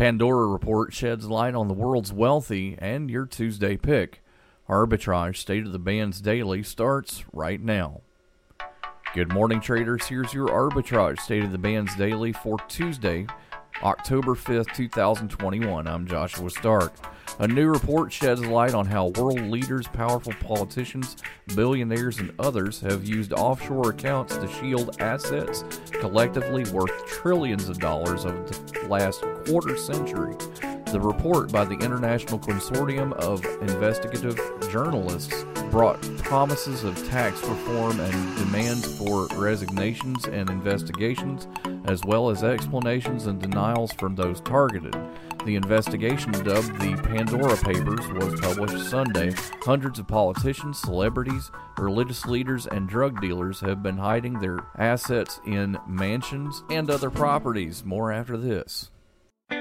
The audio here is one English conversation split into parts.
Pandora report sheds light on the world's wealthy and your Tuesday pick. Arbitrage State of the Bands Daily starts right now. Good morning, traders. Here's your Arbitrage State of the Bands Daily for Tuesday, October 5th, 2021. I'm Joshua Stark. A new report sheds light on how world leaders, powerful politicians, billionaires, and others have used offshore accounts to shield assets collectively worth trillions of dollars over the last quarter century. The report by the International Consortium of Investigative Journalists brought promises of tax reform and demands for resignations and investigations, as well as explanations and denials from those targeted. The investigation, dubbed the Pandora Papers, was published Sunday. Hundreds of politicians, celebrities, religious leaders, and drug dealers have been hiding their assets in mansions and other properties. More after this.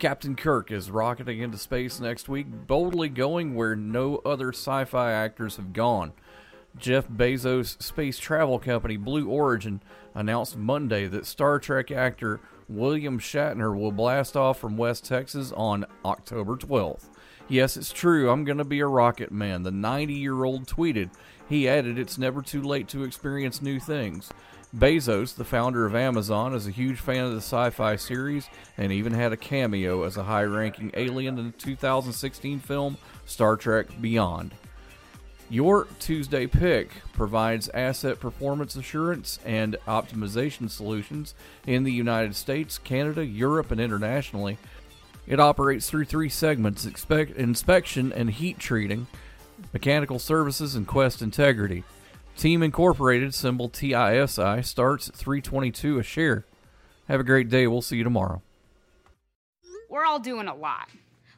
Captain Kirk is rocketing into space next week, boldly going where no other sci fi actors have gone. Jeff Bezos' space travel company Blue Origin announced Monday that Star Trek actor William Shatner will blast off from West Texas on October 12th. Yes, it's true, I'm going to be a rocket man, the 90 year old tweeted. He added, It's never too late to experience new things. Bezos, the founder of Amazon, is a huge fan of the sci fi series and even had a cameo as a high ranking alien in the 2016 film Star Trek Beyond. Your Tuesday pick provides asset performance assurance and optimization solutions in the United States, Canada, Europe, and internationally. It operates through three segments inspection and heat treating, mechanical services, and quest integrity. Team Incorporated, symbol TISI, starts at 322 a share. Have a great day. We'll see you tomorrow. We're all doing a lot.